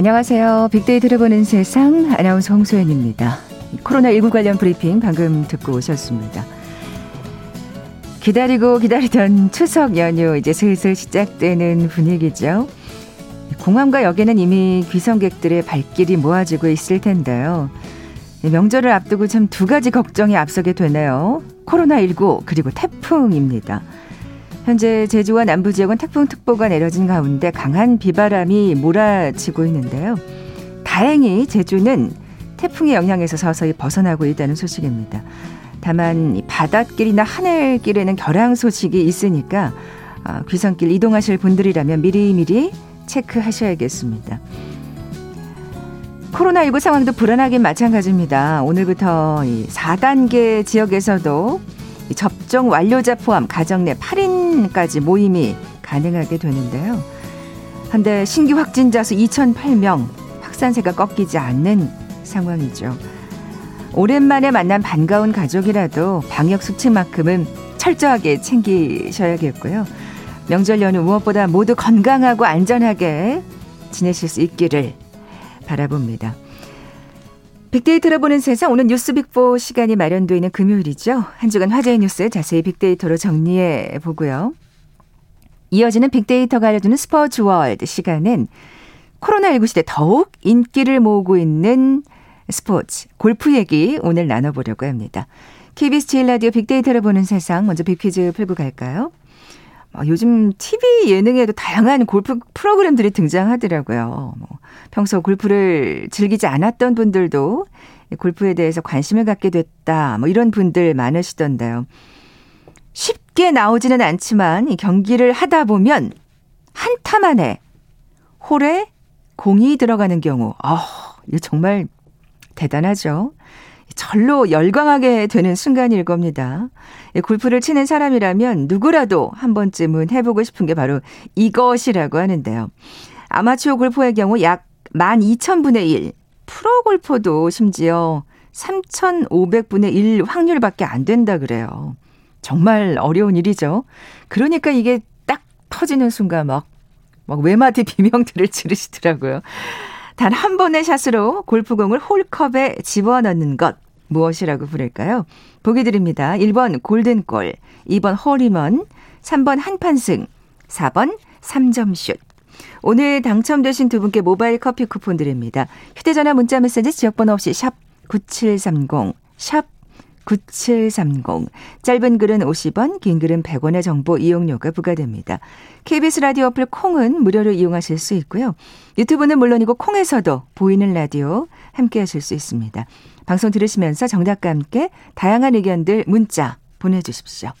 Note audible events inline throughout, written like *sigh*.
안녕하세요. 빅데이터를 보는 세상 아나운서 홍소연입니다. 코로나19 관련 브리핑 방금 듣고 오셨습니다. 기다리고 기다리던 추석 연휴 이제 슬슬 시작되는 분위기죠. 공항과 역에는 이미 귀성객들의 발길이 모아지고 있을 텐데요. 명절을 앞두고 참 두 가지 걱정이 앞서게 되네요. 코로나19 그리고 태풍입니다. 현재 제주와 남부 지역은 태풍특보가 내려진 가운데 강한 비바람이 몰아치고 있는데요. 다행히 제주는 태풍의 영향에서 서서히 벗어나고 있다는 소식입니다. 다만 바닷길이나 하늘길에는 결항 소식이 있으니까 아, 귀성길 이동하실 분들이라면 미리미리 체크하셔야겠습니다. 코로나19 상황도 불안하긴 마찬가지입니다. 오늘부터 4단계 지역에서도 접종 완료자 포함 가정 내 8인 까지 모임이 가능하게 되는데요. 한데 신규 확진자 수 2,008명, 확산세가 꺾이지 않는 상황이죠. 오랜만에 만난 반가운 가족이라도 방역 수칙만큼은 철저하게 챙기셔야겠고요. 명절 연휴 무엇보다 모두 건강하고 안전하게 지내실 수 있기를 바라봅니다. 빅데이터로 보는 세상 오늘 뉴스 빅보 시간이 마련되어 있는 금요일이죠. 한 주간 화제의 뉴스 자세히 빅데이터로 정리해 보고요. 이어지는 빅데이터가 알려주는 스포츠 월드 시간은 코로나19 시대 더욱 인기를 모으고 있는 스포츠, 골프 얘기 오늘 나눠보려고 합니다. KBS 제1라디오 빅데이터를 보는 세상 먼저 빅퀴즈 풀고 갈까요? 어, 요즘 TV 예능에도 다양한 골프 프로그램들이 등장하더라고요. 뭐 평소 골프를 즐기지 않았던 분들도 골프에 대해서 관심을 갖게 됐다. 뭐 이런 분들 많으시던데요. 쉽게 나오지는 않지만 이 경기를 하다 보면 한 타 만에 홀에 공이 들어가는 경우, 아, 이거 정말 대단하죠. 절로 열광하게 되는 순간일 겁니다. 골프를 치는 사람이라면 누구라도 한 번쯤은 해보고 싶은 게 바로 이것이라고 하는데요. 아마추어 골퍼의 경우 약 12,000분의 1, 프로 골퍼도 심지어 3,500분의 1 확률밖에 안 된다 그래요. 정말 어려운 일이죠. 그러니까 이게 딱 터지는 순간 막, 막 외마디 *laughs* 비명들을 지르시더라고요. 단 한 번의 샷으로 골프공을 홀컵에 집어넣는 것 무엇이라고 부를까요? 보기 드립니다. 1번 골든골, 2번 홀인원, 3번 한판승, 4번 3점슛. 오늘 당첨되신 두 분께 모바일 커피 쿠폰 드립니다. 휴대전화 문자 메시지 지역번호 없이 샵 9730, 샵 9730. 짧은 글은 50원, 긴 글은 100원의 정보 이용료가 부과됩니다. KBS 라디오 어플 콩은 무료로 이용하실 수 있고요. 유튜브는 물론이고 콩에서도 보이는 라디오 함께 하실 수 있습니다. 방송 들으시면서 정답과 함께 다양한 의견들 문자 보내주십시오.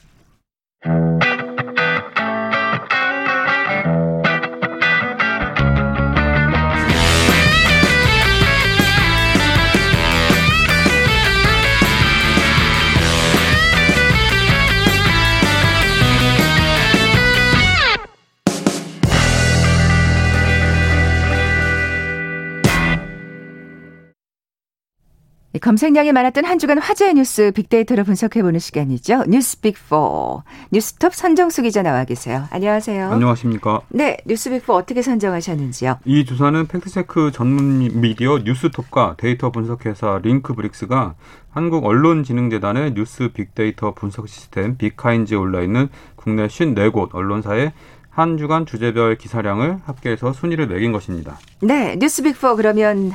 검색량이 많았던 한 주간 화제의 뉴스 빅데이터로 분석해보는 시간이죠. 뉴스빅4 뉴스톱 선정수 기자 나와 계세요. 안녕하세요. 안녕하십니까. 네, 뉴스빅4 어떻게 선정하셨는지요? 이 조사는 팩트체크 전문 미디어 뉴스톱과 데이터 분석회사 링크브릭스가 한국 언론진흥재단의 뉴스 빅데이터 분석 시스템 빅카인즈에 올라있는 국내 54곳 언론사의 한 주간 주제별 기사량을 합계해서 순위를 매긴 것입니다. 네, 뉴스빅4 그러면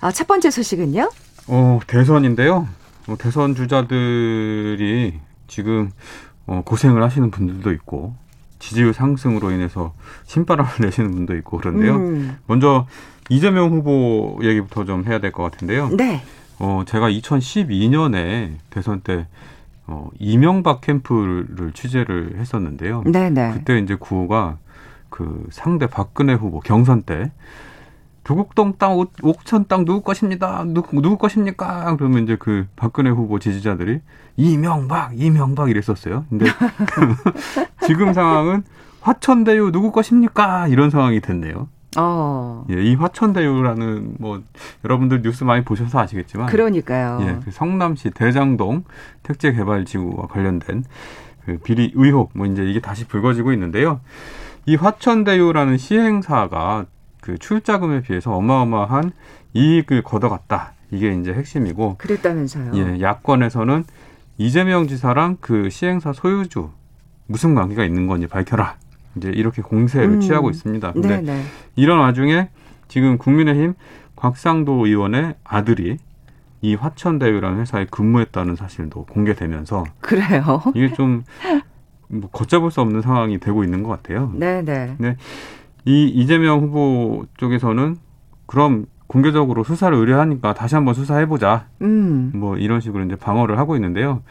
어, 첫 번째 소식은요? 어, 대선인데요. 어, 대선 주자들이 지금 어, 고생을 하시는 분들도 있고 지지율 상승으로 인해서 신바람을 *laughs* 내시는 분도 있고 그런데요. 음. 먼저 이재명 후보 얘기부터 좀 해야 될 것 같은데요. 네. 어, 제가 2012년에 대선 때 어, 이명박 캠프를 취재를 했었는데요. 네네. 네. 그때 이제 구호가 그 상대 박근혜 후보 경선 때 조국동 땅, 옥천 땅 누구 것입니다. 누구, 누구 것입니까? 그러면 이제 그 박근혜 후보 지지자들이 이명박, 이명박 이랬었어요. 근데 *laughs* 지금 상황은 화천대유 누구 것입니까? 이런 상황이 됐네요. 어. 예, 이 화천대유라는 뭐 여러분들 뉴스 많이 보셔서 아시겠지만 그러니까요. 예, 그 성남시 대장동 택지 개발 지구와 관련된 그 비리 의혹 뭐 이제 이게 다시 불거지고 있는데요. 이 화천대유라는 시행사가 그 출자금에 비해서 어마어마한 이익을 걷어갔다. 이게 이제 핵심이고. 그랬다면서요. 예, 야권에서는 이재명 지사랑 그 시행사 소유주 무슨 관계가 있는 건지 밝혀라. 이제 이렇게 공세를 음. 취하고 있습니다. 근데 네네. 네. 이런 와중에 지금 국민의힘 곽상도 의원의 아들이 이 화천대유라는 회사에 근무했다는 사실도 공개되면서 그래요. 이게 좀 뭐 걷잡을 수 없는 상황이 되고 있는 것 같아요. 네네. 네. 이 이재명 후보 쪽에서는 그럼 공개적으로 수사를 의뢰하니까 다시 한번 수사해보자. 음. 뭐 이런 식으로 이제 방어를 하고 있는데요.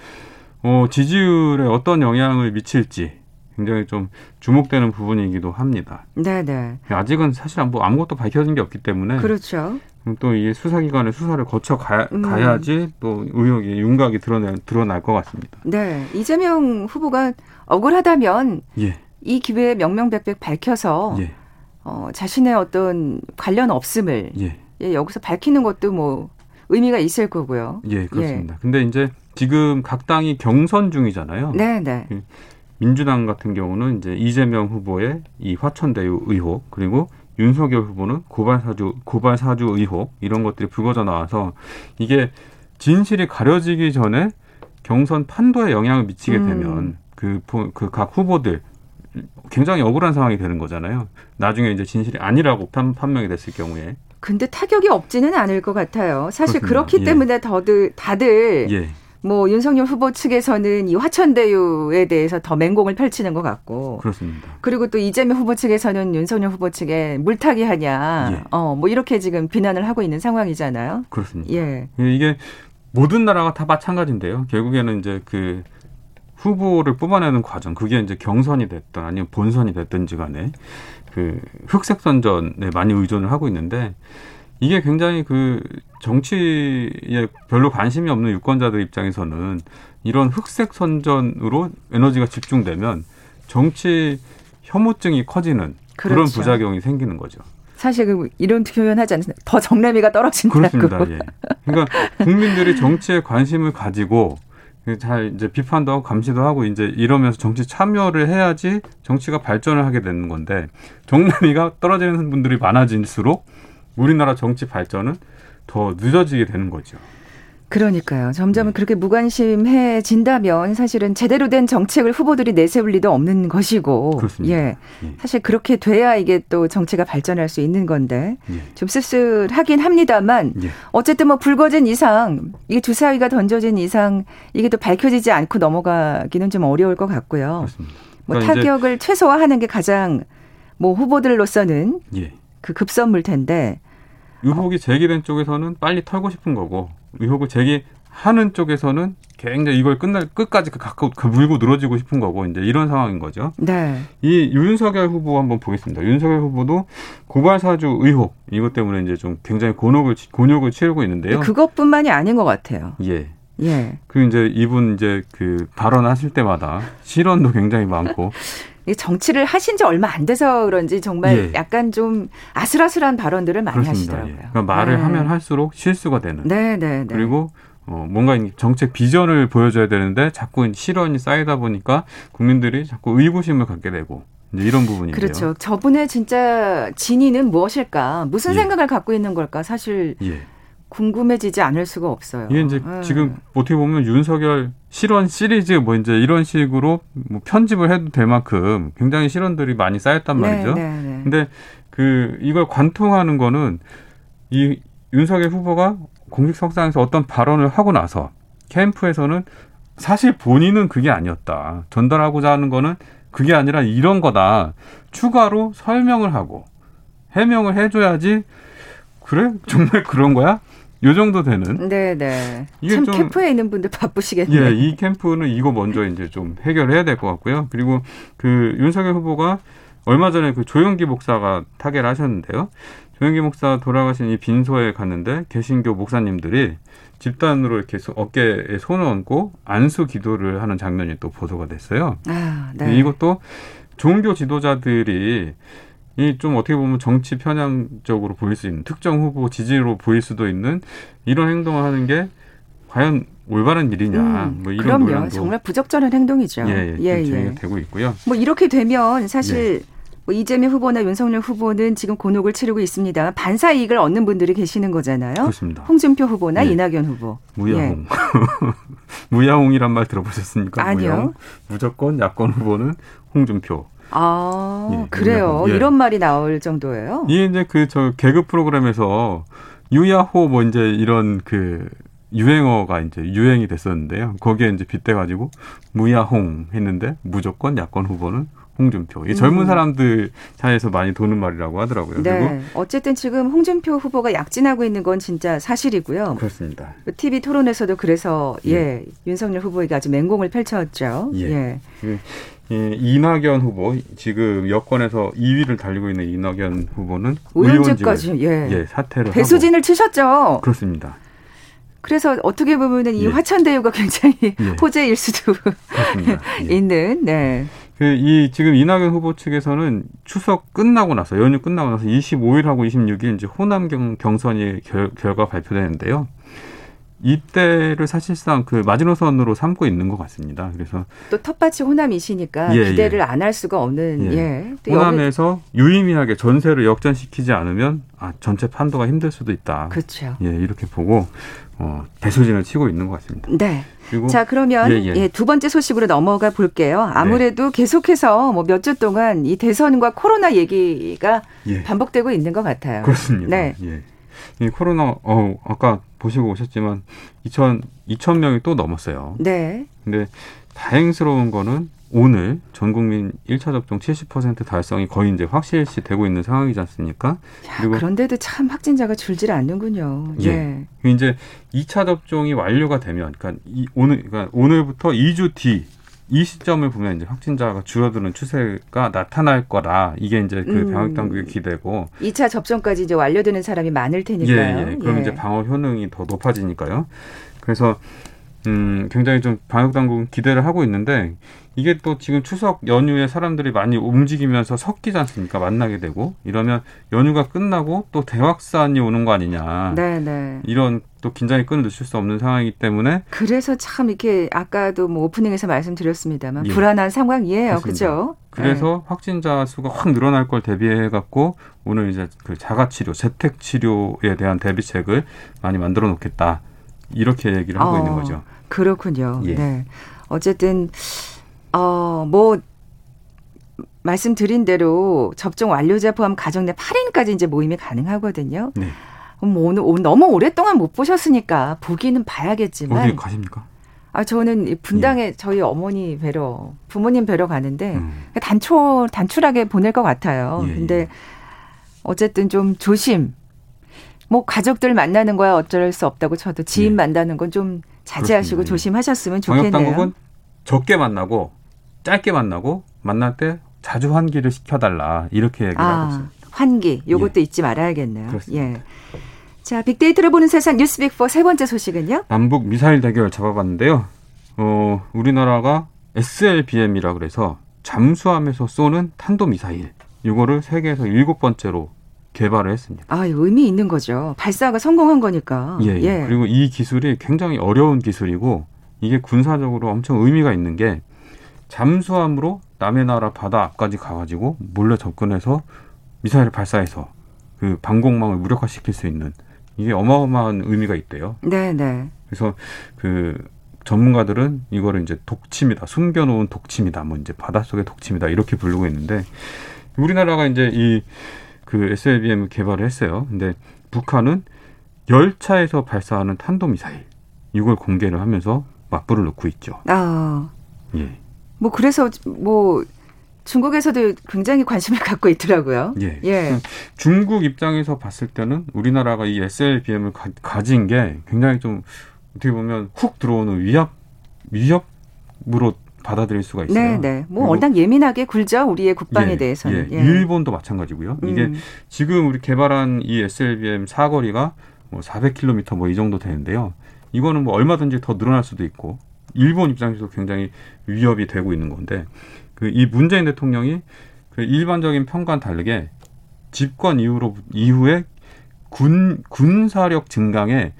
어, 지지율에 어떤 영향을 미칠지 굉장히 좀 주목되는 부분이기도 합니다. 네네. 아직은 사실 뭐 아무것도 밝혀진 게 없기 때문에. 그렇죠. 또 이게 수사기관의 수사를 거쳐 가, 음. 야지 또 의혹이 윤곽이 드러내, 드러날 것 같습니다. 네. 이재명 후보가 억울하다면 예. 이 기회에 명명백백 밝혀서 예. 어, 자신의 어떤 관련 없음을 예. 예, 여기서 밝히는 것도 뭐 의미가 있을 거고요. 예, 그렇습니다. 예. 근데 이제 지금 각 당이 경선 중이잖아요. 네, 네. 민주당 같은 경우는 이제 이재명 후보의 이 화천대유 의혹 그리고 윤석열 후보는 고발 사주 고발 사주 의혹 이런 것들이 불거져 나와서 이게 진실이 가려지기 전에 경선 판도에 영향을 미치게 음. 되면 그그각 후보들 굉장히 억울한 상황이 되는 거잖아요. 나중에 이제 진실이 아니라고 판, 명이 됐을 경우에. 근데 타격이 없지는 않을 것 같아요. 사실 그렇습니다. 그렇기 예. 때문에 더들 다들 예. 뭐 윤석열 후보 측에서는 이 화천대유에 대해서 더 맹공을 펼치는 것 같고 그렇습니다. 그리고 또 이재명 후보 측에서는 윤석열 후보 측에 물타기 하냐, 예. 어뭐 이렇게 지금 비난을 하고 있는 상황이잖아요. 그렇습니다. 예. 예, 이게 모든 나라가 다 마찬가지인데요. 결국에는 이제 그 후보를 뽑아내는 과정, 그게 이제 경선이 됐든 아니면 본선이 됐든지 간에 그 흑색 선전에 많이 의존을 하고 있는데 이게 굉장히 그 정치에 별로 관심이 없는 유권자들 입장에서는 이런 흑색 선전으로 에너지가 집중되면 정치 혐오증이 커지는 그렇죠. 그런 부작용이 생기는 거죠. 사실 그 이런 표현하지 않습니까? 더 정례미가 떨어진다고. 그렇습니다. 예. 그러니까 국민들이 정치에 관심을 가지고 잘 이제 비판도 하고 감시도 하고 이제 이러면서 정치 참여를 해야지 정치가 발전을 하게 되는 건데 정례미가 떨어지는 분들이 많아질수록 우리나라 정치 발전은 더 늦어지게 되는 거죠. 그러니까요. 점점 네. 그렇게 무관심해진다면 사실은 제대로 된 정책을 후보들이 내세울 리도 없는 것이고, 그렇습니다. 예, 예. 사실 그렇게 돼야 이게 또 정치가 발전할 수 있는 건데 예. 좀 씁쓸하긴 합니다만 예. 어쨌든 뭐 불거진 이상 이게 두 사위가 던져진 이상 이게 또 밝혀지지 않고 넘어가기는 좀 어려울 것 같고요. 그렇습니다. 뭐 그러니까 타격을 최소화하는 게 가장 뭐 후보들로서는 예. 그 급선물 텐데 의혹이 제기된 쪽에서는 빨리 털고 싶은 거고 의혹을 제기하는 쪽에서는 굉장히 이걸 끝날 끝까지 그 갖고 그 물고 늘어지고 싶은 거고 이제 이런 상황인 거죠. 네. 이 윤석열 후보 한번 보겠습니다. 윤석열 후보도 고발 사주 의혹 이것 때문에 이제 좀 굉장히 곤혹을 곤욕을 치르고 있는데요. 그것뿐만이 아닌 것 같아요. 예. 예. 그 이제 이분 이제 그 발언하실 때마다 실언도 굉장히 많고 *laughs* 정치를 하신 지 얼마 안 돼서 그런지 정말 예. 약간 좀 아슬아슬한 발언들을 많이 그렇습니다. 하시더라고요. 예. 그러니까 말을 네. 하면 할수록 실수가 되는. 네, 네, 네. 그리고 어, 뭔가 정책 비전을 보여줘야 되는데 자꾸 실언이 쌓이다 보니까 국민들이 자꾸 의구심을 갖게 되고 이제 이런 부분인데요. 그렇죠. 저분의 진짜 진위는 무엇일까? 무슨 예. 생각을 갖고 있는 걸까? 사실 예. 궁금해지지 않을 수가 없어요. 이게 이제 네. 지금 어떻게 보면 윤석열 실언 시리즈 뭐 이제 이런 식으로 뭐 편집을 해도 될 만큼 굉장히 실언들이 많이 쌓였단 네, 말이죠. 네, 네, 근데 그 이걸 관통하는 거는 이 윤석열 후보가 공식 석상에서 어떤 발언을 하고 나서 캠프에서는 사실 본인은 그게 아니었다. 전달하고자 하는 거는 그게 아니라 이런 거다. 추가로 설명을 하고 해명을 해줘야지 그래? 정말 그런 거야? 요 정도 되는. 네네. 이게 참 좀, 캠프에 있는 분들 바쁘시겠네요. 예, 이 캠프는 이거 먼저 이제 좀 해결해야 될 것 같고요. 그리고 그 윤석열 후보가 얼마 전에 그 조영기 목사가 타계를 하셨는데요. 조영기 목사 돌아가신 이 빈소에 갔는데 개신교 목사님들이 집단으로 이렇게 어깨에 손을 얹고 안수 기도를 하는 장면이 또 보도가 됐어요. 아, 네. 이것도 종교 지도자들이 이좀 어떻게 보면 정치 편향적으로 보일 수 있는 특정 후보 지지로 보일 수도 있는 이런 행동을 하는 게 과연 올바른 일이냐 음, 뭐 이런 그럼요. 정말 부적절한 행동이죠. 예, 예, 예, 예. 되고 있고요. 뭐 이렇게 되면 사실 예. 뭐 이재명 후보나 윤석열 후보는 지금 곤혹을 치르고 있습니다. 반사 이익을 얻는 분들이 계시는 거잖아요. 그렇습니다. 홍준표 후보나 네. 이낙연 후보. 무야홍. 예. *laughs* 무야홍이란 말 들어보셨습니까? 아니요. 무야홍. 무조건 야권 후보는 홍준표. 아, 예, 그래요. 예. 이런 말이 나올 정도예요. 이게 이제 그 저 개그 프로그램에서 유야호 뭐 이제 이런 그 유행어가 이제 유행이 됐었는데요. 거기에 이제 빗대가지고 무야홍 했는데 무조건 야권 후보는 홍준표. 이 젊은 음. 사람들 사이에서 많이 도는 말이라고 하더라고요. 네. 어쨌든 지금 홍준표 후보가 약진하고 있는 건 진짜 사실이고요. 그렇습니다. TV 토론에서도 그래서 예, 윤석열 후보에게 아주 맹공을 펼쳤죠. 예. 예. 예, 이낙연 후보 지금 여권에서 2위를 달리고 있는 이낙연 후보는 의원직까지 예. 예, 사퇴를 하고 배수진을 치셨죠. 그렇습니다. 그래서 어떻게 보면은 이 예. 화천대유가 굉장히 예. *laughs* 호재일 수도. *laughs* 예. 있는 네. 그 이 지금 이낙연 후보 측에서는 추석 끝나고 나서 연휴 끝나고 나서 25일하고 26일 이제 호남 경, 경선이 결, 결과 발표되는데요. 이때를 사실상 그 마지노선으로 삼고 있는 것 같습니다. 그래서 또 텃밭이 호남이시니까 예, 기대를 예. 안할 수가 없는 예. 예. 호남에서 유의미하게 전세를 역전시키지 않으면 아, 전체 판도가 힘들 수도 있다. 그렇죠. 예, 이렇게 보고 어, 대소진을 치고 있는 것 같습니다. 네. 자, 그러면 예, 예. 예, 두 번째 소식으로 넘어가 볼게요. 아무래도 계속해서 뭐 몇 주 동안 이 대선과 코로나 얘기가 예, 반복되고 있는 것 같아요. 그렇습니다. 네. 예. 이 코로나 어 아까 보시고 오셨지만 2천 2천 명이 또 넘었어요. 네. 근데 다행스러운 거는 오늘 전 국민 1차 접종 70% 달성이 거의 이제 확실시 되고 있는 상황이지 않습니까? 야, 그리고- 그런데도 참 확진자가 줄질 않는군요. 예. 예. 이제 2차 접종이 완료가 되면 그러니까 이, 오늘 그러니까 오늘부터 2주 뒤 이 시점을 보면 이제 확진자가 줄어드는 추세가 나타날 거라 이게 이제 그 음. 방역 당국의 기대고 2차 접종까지 이제 완료되는 사람이 많을 예, 테니까요. 예. 그럼 예. 이제 방어 효능이 더 높아지니까요. 그래서 음, 굉장히 좀 방역 당국은 기대를 하고 있는데 이게 또 지금 추석 연휴에 사람들이 많이 움직이면서 섞이지 않습니까? 만나게 되고 이러면 연휴가 끝나고 또 대확산이 오는 거 아니냐. 네, 네. 이런 또 긴장의 끈을 늦출 수 없는 상황이기 때문에 그래서 참 이렇게 아까도 뭐 오프닝에서 말씀드렸습니다만 예. 불안한 상황이에요. 그죠? 그래서 확진자 수가 확 늘어날 걸 대비해 갖고 오늘 이제 그 자가 치료, 재택 치료에 대한 대비책을 많이 만들어 놓겠다. 이렇게 얘기를 하고 어. 있는 거죠. 그렇군요. 예. 네. 어쨌든 어뭐 말씀드린 대로 접종 완료자 포함 가정 내 8인까지 이제 모임이 가능하거든요. 네. 뭐 오늘 오늘 너무 오랫동안 못 보셨으니까 보기는 봐야겠지만 어디 가십니까? 아 저는 이 분당에 저희 어머니 뵈러 부모님 뵈러 가는데 음. 단초 단출하게 보낼 것 같아요. 예, 근데 예. 어쨌든 좀 조심. 뭐 가족들 만나는 거야 어쩔 수 없다고 쳐도 지인 예. 만나는 건 좀 자제하시고 그렇습니다. 예. 조심하셨으면 좋겠네요. 당국은 적게 만나고 짧게 만나고 만날 때 자주 환기를 시켜달라 이렇게 얘기를 하고 아, 있습니다. 환기 요것도 잊지 말아야겠네요. 그렇습니다. 예. 자, 빅데이터를 보는 세상 뉴스 빅4 세 번째 소식은요? 남북 미사일 대결 잡아봤는데요. 어, 우리나라가 SLBM이라 그래서 잠수함에서 쏘는 탄도 미사일 이거를 세계에서 일곱 번째로 개발을 했습니다. 아, 의미 있는 거죠. 발사가 성공한 거니까. 예, 예. 그리고 이 기술이 굉장히 어려운 기술이고 이게 군사적으로 엄청 의미가 있는 게 잠수함으로 남의 나라 바다 앞까지 가가지고 몰래 접근해서 미사일을 발사해서 그 방공망을 무력화시킬 수 있는 이게 어마어마한 의미가 있대요. 네, 네. 그래서 그 전문가들은 이거를 이제 독침이다, 숨겨놓은 독침이다, 뭐 이제 바닷속의 독침이다 이렇게 부르고 있는데 우리나라가 이제 이 그 SLBM 개발을 했어요. 근데 북한은 열차에서 발사하는 탄도미사일 이걸 공개를 하면서 맞불을 놓고 있죠. 아, 예, 뭐 그래서 뭐 중국에서도 굉장히 관심을 *laughs* 갖고 있더라고요. 예. 예. 중국 입장에서 봤을 때는 우리나라가 이 SLBM을 가, 진게 굉장히 좀 어떻게 보면 훅 들어오는 위협 위협으로 받아들일 수가 있어요. 네, 네. 뭐 워낙 예민하게 굴죠. 우리의 국방에 예, 대해서는. 예. 일본도 마찬가지고요. 이게 음. 지금 우리 개발한 이 SLBM 사거리가 뭐 400km 뭐 이 정도 되는데요. 이거는 뭐 얼마든지 더 늘어날 수도 있고 일본 입장에서도 굉장히 위협이 되고 있는 건데 그 이 문재인 대통령이 그 일반적인 평가와는 다르게 집권 이후로 이후에 군 군사력 증강에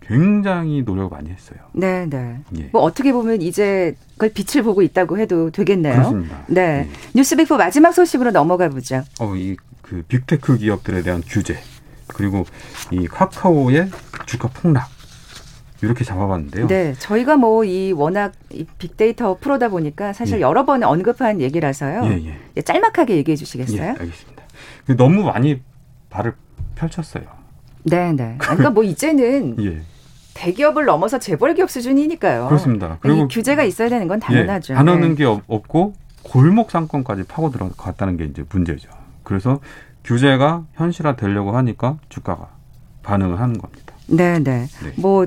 굉장히 노력을 많이 했어요. 네, 네. 예. 뭐 어떻게 보면 이제 그걸 빛을 보고 있다고 해도 되겠네요. 그렇습니다. 네. 예. 뉴스빅포 마지막 소식으로 넘어가 보죠. 어, 이 그 빅테크 기업들에 대한 규제 그리고 이 카카오의 주가 폭락 이렇게 잡아봤는데요. 네, 저희가 뭐 이 워낙 이 빅데이터 프로다 보니까 사실 예. 여러 번 언급한 얘기라서요. 예, 예. 짤막하게 얘기해 주시겠어요? 예, 알겠습니다. 너무 많이 발을 펼쳤어요. 네, 네. 그러니까 뭐 이제는 *laughs* 예. 대기업을 넘어서 재벌 기업 수준이니까요. 그렇습니다. 그리고 규제가 있어야 되는 건 당연하죠. 예, 안 하는 네. 게 없고 골목 상권까지 파고 들어갔다는 게 이제 문제죠. 그래서 규제가 현실화 되려고 하니까 주가가 반응을 하는 겁니다. 네, 네. 네. 뭐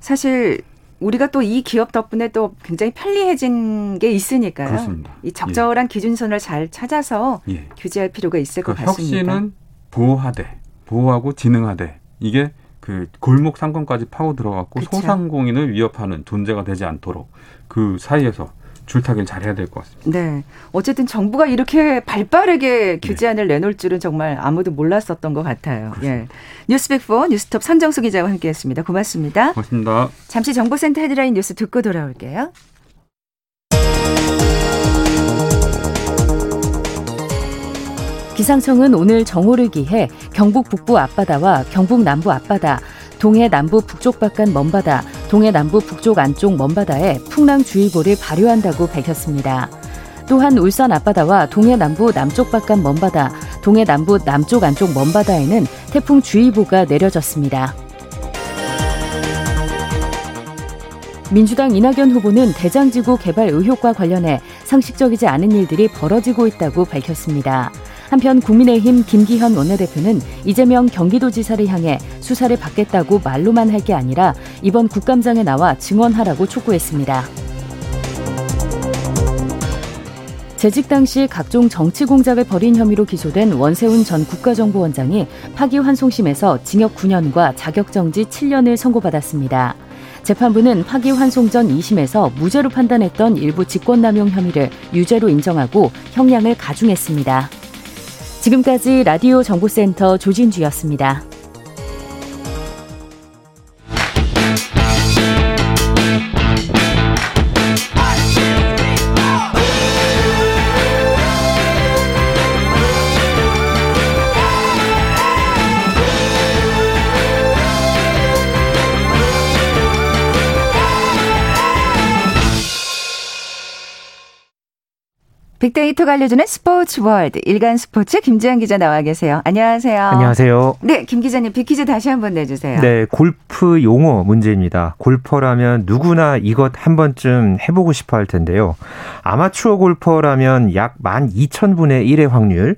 사실 우리가 또 이 기업 덕분에 또 굉장히 편리해진 게 있으니까요. 그렇습니다. 이 적절한 예. 기준선을 잘 찾아서 예. 규제할 필요가 있을 그 같습니다. 혁신은 보호하되 보호하고 진흥하되 이게 그 골목 상권까지 파고 들어갔고 그쵸. 소상공인을 위협하는 존재가 되지 않도록 그 사이에서 줄타기를 잘 해야 될 것 같습니다. 네. 어쨌든 정부가 이렇게 발빠르게 네. 규제안을 네. 내놓을 줄은 정말 아무도 몰랐었던 것 같아요. 예. 뉴스백포 뉴스톱 선정수 기자와 함께했습니다. 고맙습니다. 고맙습니다. 잠시 정보센터 헤드라인 뉴스 듣고 돌아올게요. 기상청은 오늘 정오를 기해 경북 북부 앞바다와 경북 남부 앞바다, 동해 남부 북쪽 바깥 먼바다, 동해 남부 북쪽 안쪽 먼바다에 풍랑주의보를 발효한다고 밝혔습니다. 또한 울산 앞바다와 동해 남부 남쪽 바깥 먼바다, 동해 남부 남쪽 안쪽 먼바다에는 태풍 주의보가 내려졌습니다. 민주당 이낙연 후보는 대장지구 개발 의혹과 관련해 상식적이지 않은 일들이 벌어지고 있다고 밝혔습니다. 한편 국민의힘 김기현 원내대표는 이재명 경기도지사를 향해 수사를 받겠다고 말로만 할 게 아니라 이번 국감장에 나와 증언하라고 촉구했습니다. 재직 당시 각종 정치 공작을 벌인 혐의로 기소된 원세훈 전 국가정보원장이 파기환송심에서 징역 9년과 자격정지 7년을 선고받았습니다. 재판부는 파기환송 전 2심에서 무죄로 판단했던 일부 직권남용 혐의를 유죄로 인정하고 형량을 가중했습니다. 지금까지 라디오 정보센터 조진주였습니다. 빅데이터가 알려주는 스포츠 월드 일간 스포츠 김지한 기자 나와 계세요. 안녕하세요. 안녕하세요. 네, 김 기자님 빅퀴즈 다시 한번 내주세요. 네, 골프 용어 문제입니다. 골퍼라면 누구나 이것 한 번쯤 해보고 싶어 할 텐데요. 아마추어 골퍼라면 약 12,000분의 1의 확률,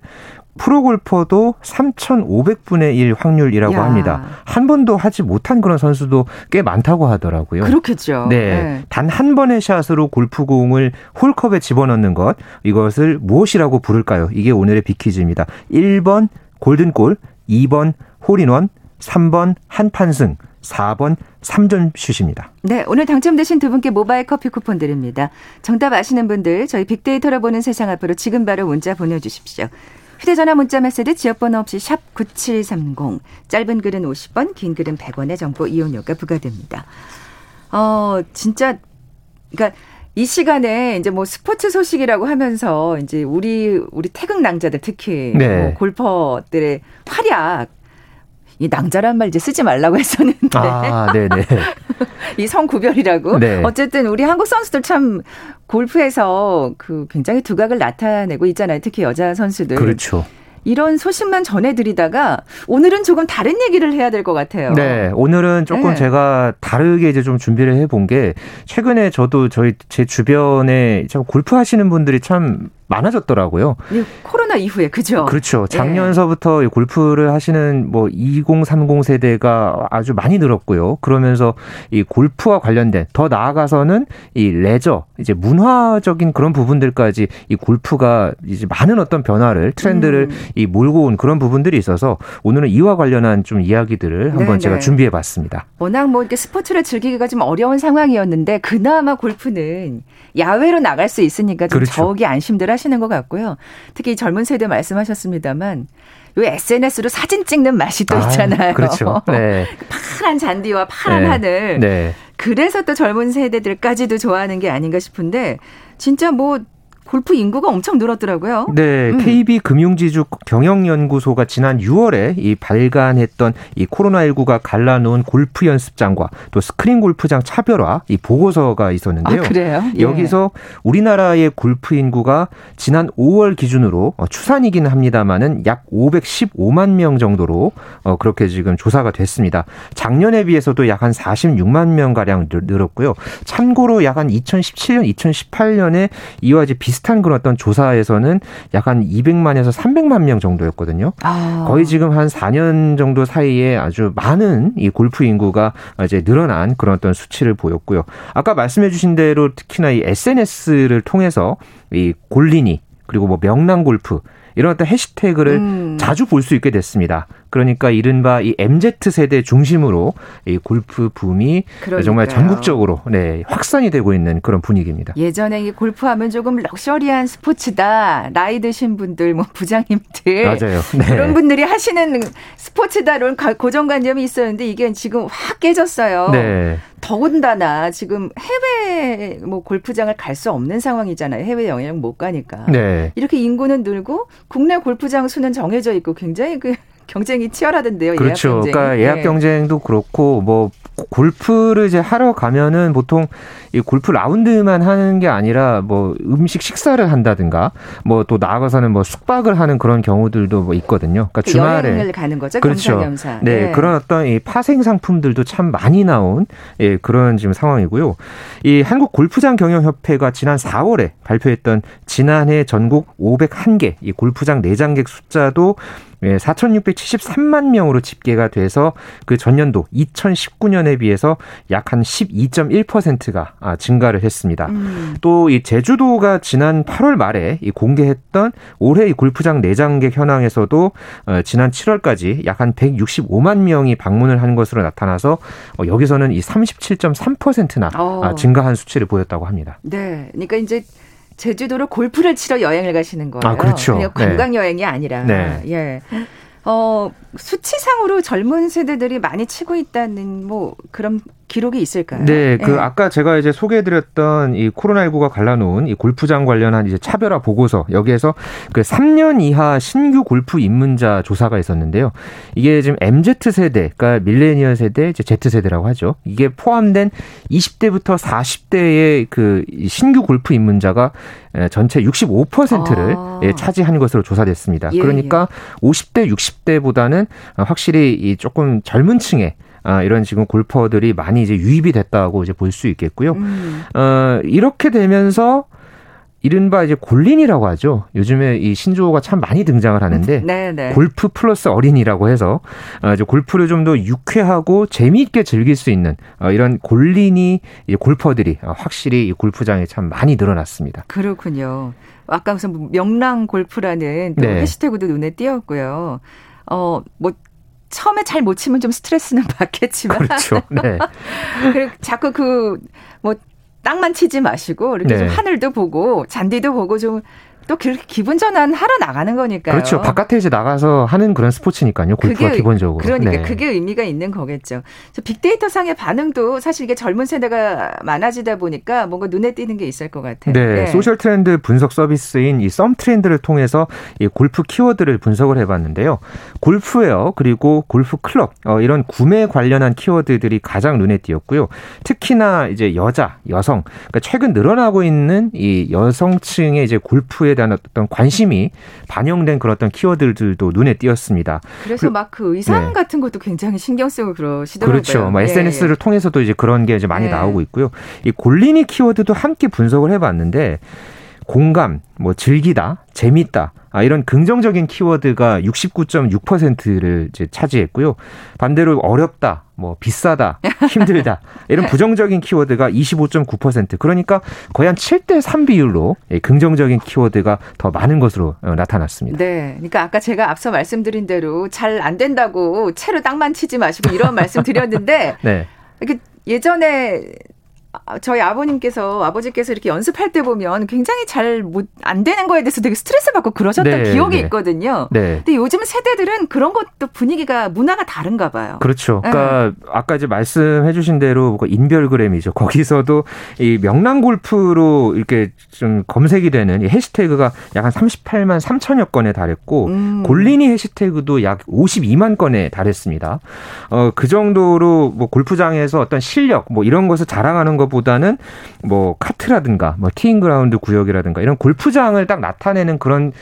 프로골퍼도 3,500분의 1 확률이라고 야. 합니다. 한 번도 하지 못한 그런 선수도 꽤 많다고 하더라고요. 그렇겠죠. 네. 네. 단 한 번의 샷으로 골프공을 홀컵에 집어넣는 것, 이것을 무엇이라고 부를까요? 이게 오늘의 비퀴즈입니다. 1번 골든골, 2번 홀인원, 3번 한판승, 4번 3점 슛입니다. 네, 오늘 당첨되신 두 분께 모바일 커피 쿠폰 드립니다. 정답 아시는 분들 저희 빅데이터로 보는 세상 앞으로 지금 바로 문자 보내주십시오. 휴대전화 문자 메시지 지역번호 없이 샵 9730. 짧은 글은 50원, 긴 글은 100원의 정보 이용료가 부과됩니다. 어, 진짜, 그러니까 이 시간에 이제 뭐 스포츠 소식이라고 하면서 이제 우리, 우리 태극 낭자들 특히 네. 뭐 골퍼들의 활약 이 낭자란 말 이제 쓰지 말라고 했었는데. *laughs* 아, 네네. 이 성구별이라고. 네. 어쨌든 우리 한국 선수들 참 골프에서 그 굉장히 두각을 나타내고 있잖아요. 특히 여자 선수들. 그렇죠. 이런 소식만 전해드리다가 오늘은 조금 다른 얘기를 해야 될 것 같아요. 네, 오늘은 조금 네. 제가 다르게 이제 좀 준비를 해본 게 최근에 저도 저희 제 주변에 참 골프 하시는 분들이 참 많아졌더라고요. 네, 코로나 이후에 그죠? 그렇죠. 네. 작년서부터 네. 골프를 하시는 뭐 2030 세대가 아주 많이 늘었고요. 그러면서 이 골프와 관련된 더 나아가서는 이 레저, 이제 문화적인 그런 부분들까지 이 골프가 이제 많은 어떤 변화를 트렌드를 음. 이 몰고 온 그런 부분들이 있어서 오늘은 이와 관련한 좀 이야기들을 한번 네네. 제가 준비해 봤습니다. 워낙 뭐 이렇게 스포츠를 즐기기가 좀 어려운 상황이었는데 그나마 골프는 야외로 나갈 수 있으니까 좀 그렇죠. 저기 안심들 하시는 것 같고요. 특히 젊은 세대 말씀하셨습니다만 요 SNS로 사진 찍는 맛이 또 아, 있잖아요. 아, 그렇죠. *laughs* 네. 파란 잔디와 파란 네. 하늘. 네. 그래서 또 젊은 세대들까지도 좋아하는 게 아닌가 싶은데 진짜 뭐 골프 인구가 엄청 늘었더라고요. 네, 음. KB 금융지주 경영연구소가 지난 6월에 이 발간했던 이 코로나19가 갈라놓은 골프 연습장과 또 스크린 골프장 차별화 이 보고서가 있었는데요. 아, 그래요? 예. 여기서 우리나라의 골프 인구가 지난 5월 기준으로 어, 추산이기는 합니다만은 약 515만 명 정도로 어, 그렇게 지금 조사가 됐습니다. 작년에 비해서도 약 한 46만 명 가량 늘었고요. 참고로 약 한 2017년, 2018년에 이와 비슷 비슷한 그런 어떤 조사에서는 약 한 200만에서 300만 명 정도였거든요. 아. 거의 지금 한 4년 정도 사이에 아주 많은 이 골프 인구가 이제 늘어난 그런 어떤 수치를 보였고요. 아까 말씀해 주신 대로 특히나 이 SNS를 통해서 이 골리니 그리고 뭐 명랑 골프 이런 어떤 해시태그를 음. 자주 볼 수 있게 됐습니다. 그러니까 이른바 이 MZ 세대 중심으로 이 골프 붐이 그러니까요. 정말 전국적으로 네, 확산이 되고 있는 그런 분위기입니다. 예전에 이 골프하면 조금 럭셔리한 스포츠다. 나이 드신 분들, 뭐 부장님들 맞아요. 네. 그런 분들이 하시는 스포츠다론 고정관념이 있었는데 이게 지금 확 깨졌어요. 네. 더군다나 지금 해외 뭐 골프장을 갈 수 없는 상황이잖아요. 해외 영향 못 가니까. 네. 이렇게 인구는 늘고 국내 골프장 수는 정해져 있고 굉장히 그 경쟁이 치열하던데요. 그렇죠. 예약 그러니까 예약 네. 경쟁도 그렇고 뭐 골프를 이제 하러 가면은 보통 이 골프 라운드만 하는 게 아니라 뭐 음식 식사를 한다든가 뭐 또 나가서는 뭐 숙박을 하는 그런 경우들도 뭐 있거든요. 그러니까 그 주말에 여행을 가는 거죠. 그렇죠. 겸사겸사. 네, 네, 그런 어떤 이 파생 상품들도 참 많이 나온 예, 그런 지금 상황이고요. 이 한국 골프장 경영 협회가 지난 4월에 발표했던 지난해 전국 501개 이 골프장 내장객 숫자도 예, 4,673만 명으로 집계가 돼서 그 전년도 2019년에 비해서 약 한 12.1%가 아, 증가를 했습니다. 음. 또이 제주도가 지난 8월 말에 이 공개했던 올해 이 골프장 내장객 현황에서도 어, 지난 7월까지 약 한 165만 명이 방문을 한 것으로 나타나서 어, 여기서는 이 37.3%나 어. 아, 증가한 수치를 보였다고 합니다. 네, 그러니까 이제 제주도로 골프를 치러 여행을 가시는 거예요. 아, 그렇죠. 관광 네. 여행이 아니라. 네. 예. 어, 수치상으로 젊은 세대들이 많이 치고 있다는 뭐 그런 기록이 있을까요? 네, 그 네. 아까 제가 이제 소개해드렸던 이 코로나19가 갈라놓은 이 골프장 관련한 이제 차별화 보고서 여기에서 그 3년 이하 신규 골프 입문자 조사가 있었는데요. 이게 지금 MZ 세대, 그러니까 밀레니얼 세대, 이제 Z 세대라고 하죠. 이게 포함된 20대부터 40대의 그 신규 골프 입문자가 전체 65%를 아. 예, 차지한 것으로 조사됐습니다. 예, 그러니까 예. 50대, 60대보다는 확실히 이 조금 젊은 층에 아, 이런 지금 골퍼들이 많이 이제 유입이 됐다고 이제 볼 수 있겠고요. 음. 어, 이렇게 되면서 이른바 이제 골린이라고 하죠. 요즘에 이 신조어가 참 많이 등장을 하는데 네네. 네. 골프 플러스 어린이라고 해서 어, 이제 골프를 좀 더 유쾌하고 재미있게 즐길 수 있는 어, 이런 골린이 골퍼들이 어, 확실히 이 골프장에 참 많이 늘어났습니다. 그렇군요. 아까 무슨 명랑 골프라는 또 네. 해시태그도 눈에 띄었고요. 어, 뭐 처음에 잘 못 치면 좀 스트레스는 *laughs* 받겠지만. 그렇죠. 네. *laughs* 그리고 자꾸 그, 뭐, 땅만 치지 마시고, 이렇게 네. 좀 하늘도 보고, 잔디도 보고 좀 또 그렇게 기분 전환 하러 나가는 거니까요. 그렇죠. 바깥에 이제 나가서 하는 그런 스포츠니까요. 골프가 그게, 기본적으로. 그러니까 네. 그게 의미가 있는 거겠죠. 빅데이터 상의 반응도 사실 이게 젊은 세대가 많아지다 보니까 뭔가 눈에 띄는 게 있을 것 같아요. 네. 네. 소셜 트렌드 분석 서비스인 이 썸 트렌드를 통해서 이 골프 키워드를 분석을 해봤는데요. 골프웨어 그리고 골프 클럽 어, 이런 구매 관련한 키워드들이 가장 눈에 띄었고요. 특히나 이제 여자, 여성, 그러니까 최근 늘어나고 있는 이 여성층의 이제 골프 에 대한 어떤 관심이 반영된 그런 어떤 키워드들도 눈에 띄었습니다. 그래서 막 그 의상 네. 같은 것도 굉장히 신경 쓰고 그러시더라고요. 그렇죠. 뭐 SNS를 예. 통해서도 이제 그런 게 이제 많이 네. 나오고 있고요. 이 골리니 키워드도 함께 분석을 해봤는데 공감, 뭐 즐기다, 재밌다. 아, 이런 긍정적인 키워드가 69.6%를 이제 차지했고요. 반대로 어렵다, 뭐 비싸다, 힘들다 *laughs* 이런 부정적인 키워드가 25.9% 그러니까 거의 한 7대 3 비율로 예, 긍정적인 키워드가 더 많은 것으로 어, 나타났습니다. 네, 그러니까 아까 제가 앞서 말씀드린 대로 잘 안 된다고 채로 땅만 치지 마시고 이런 *laughs* 말씀 드렸는데 네. 이렇게 예전에 아, 저희 아버님께서 아버지께서 이렇게 연습할 때 보면 굉장히 잘 못 안 되는 거에 대해서 되게 스트레스 받고 그러셨던 네, 기억이 네. 있거든요. 네. 근데 요즘 세대들은 그런 것도 분위기가 문화가 다른가 봐요. 그렇죠. 그러니까 네. 아까 이제 말씀해 주신 대로 그 인별그램이죠. 거기서도 이 명랑 골프로 이렇게 좀 검색이 되는 이 해시태그가 약 한 38만 3천여 건에 달했고 음. 골린이 해시태그도 약 52만 건에 달했습니다. 어, 그 정도로 뭐 골프장에서 어떤 실력 뭐 이런 것을 자랑하는 것보다는 뭐 카트라든가 뭐 티잉그라운드 구역이라든가 이런 골프장을 딱 나타내는 그런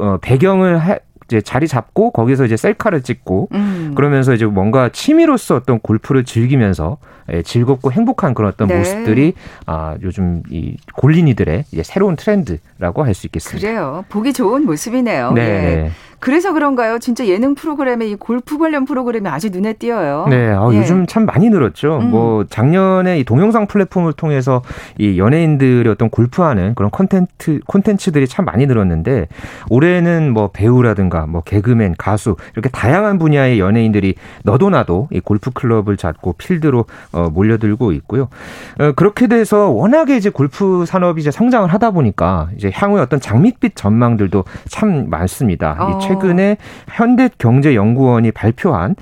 어, 배경을 하, 이제 자리 잡고 거기서 이제 셀카를 찍고 음. 그러면서 이제 뭔가 취미로서 어떤 골프를 즐기면서 예, 즐겁고 행복한 그런 어떤 네. 모습들이 아 요즘 이 골린이들의 이제 새로운 트렌드라고 할 수 있겠습니다. 그래요. 보기 좋은 모습이네요. 네. 예. 그래서 그런가요? 진짜 예능 프로그램에 이 골프 관련 프로그램이 아주 눈에 띄어요. 네, 아, 예. 요즘 참 많이 늘었죠. 음. 뭐 작년에 이 동영상 플랫폼을 통해서 이 연예인들의 어떤 골프하는 그런 콘텐츠 콘텐츠들이 참 많이 늘었는데 올해는 뭐 배우라든가 뭐 개그맨, 가수 이렇게 다양한 분야의 연예인들이 너도 나도 이 골프 클럽을 잡고 필드로 어, 몰려들고 있고요. 어, 그렇게 돼서 워낙에 이제 골프 산업이 이제 성장을 하다 보니까 이제 향후에 어떤 장밋빛 전망들도 참 많습니다. 어. 최근에 현대경제연구원이 발표한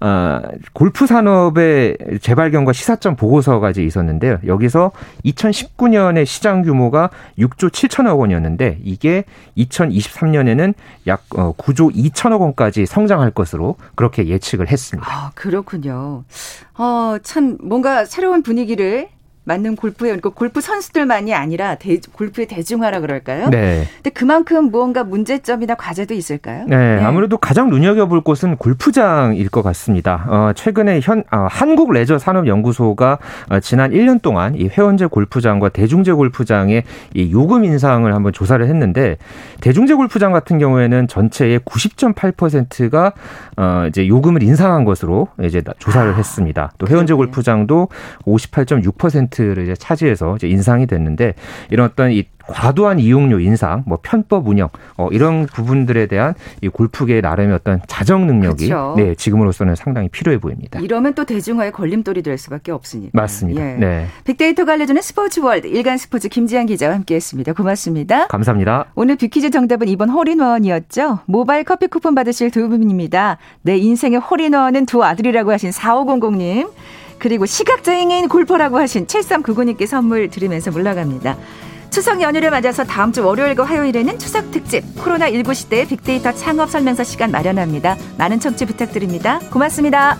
어, 골프 산업의 재발견과 시사점 보고서가 이제 있었는데요. 여기서 2019년에 시장 규모가 6조 7천억 원이었는데 이게 2023년에는 약 9조 어, 2천억 원까지 성장할 것으로 그렇게 예측을 했습니다. 아, 그렇군요. 어, 참 뭔가 새로운 분위기를 맞는 골프에 그러니까 골프 선수들만이 아니라 대, 골프의 대중화라 그럴까요? 네. 근데 그만큼 무언가 문제점이나 과제도 있을까요? 네, 네. 아무래도 가장 눈여겨볼 곳은 골프장일 것 같습니다. 어, 최근에 현 어, 한국 레저 산업 연구소가 어, 지난 1년 동안 이 회원제 골프장과 대중제 골프장의 이 요금 인상을 한번 조사를 했는데 대중제 골프장 같은 경우에는 전체의 90.8%가 어, 이제 요금을 인상한 것으로 이제 조사를 아, 했습니다. 또 회원제 골프장도 58.6% 퍼센트를 이제 차지해서 이제 인상이 됐는데 이런 어떤 이 과도한 이용료 인상, 뭐 편법 운영 어, 이런 부분들에 대한 이 골프계의 나름의 어떤 자정 능력이 그렇죠. 네 지금으로서는 상당히 필요해 보입니다. 이러면 또 대중화의 걸림돌이 될 수밖에 없으니까. 맞습니다. 예. 네. 빅데이터가 알려주는 스포츠 월드 일간 스포츠 김지한 기자와 함께했습니다. 고맙습니다. 감사합니다. 오늘 빅퀴즈 정답은 이번 홀인원이었죠. 모바일 커피 쿠폰 받으실 두 분입니다. 내 인생의 홀인원은 두 아들이라고 하신 4500님. 그리고 시각장애인 골퍼라고 하신 7399님께 선물 드리면서 물러갑니다. 추석 연휴를 맞아서 다음 주 월요일과 화요일에는 추석 특집 코로나19 시대의 빅데이터 창업 설명서 시간 마련합니다. 많은 청취 부탁드립니다. 고맙습니다.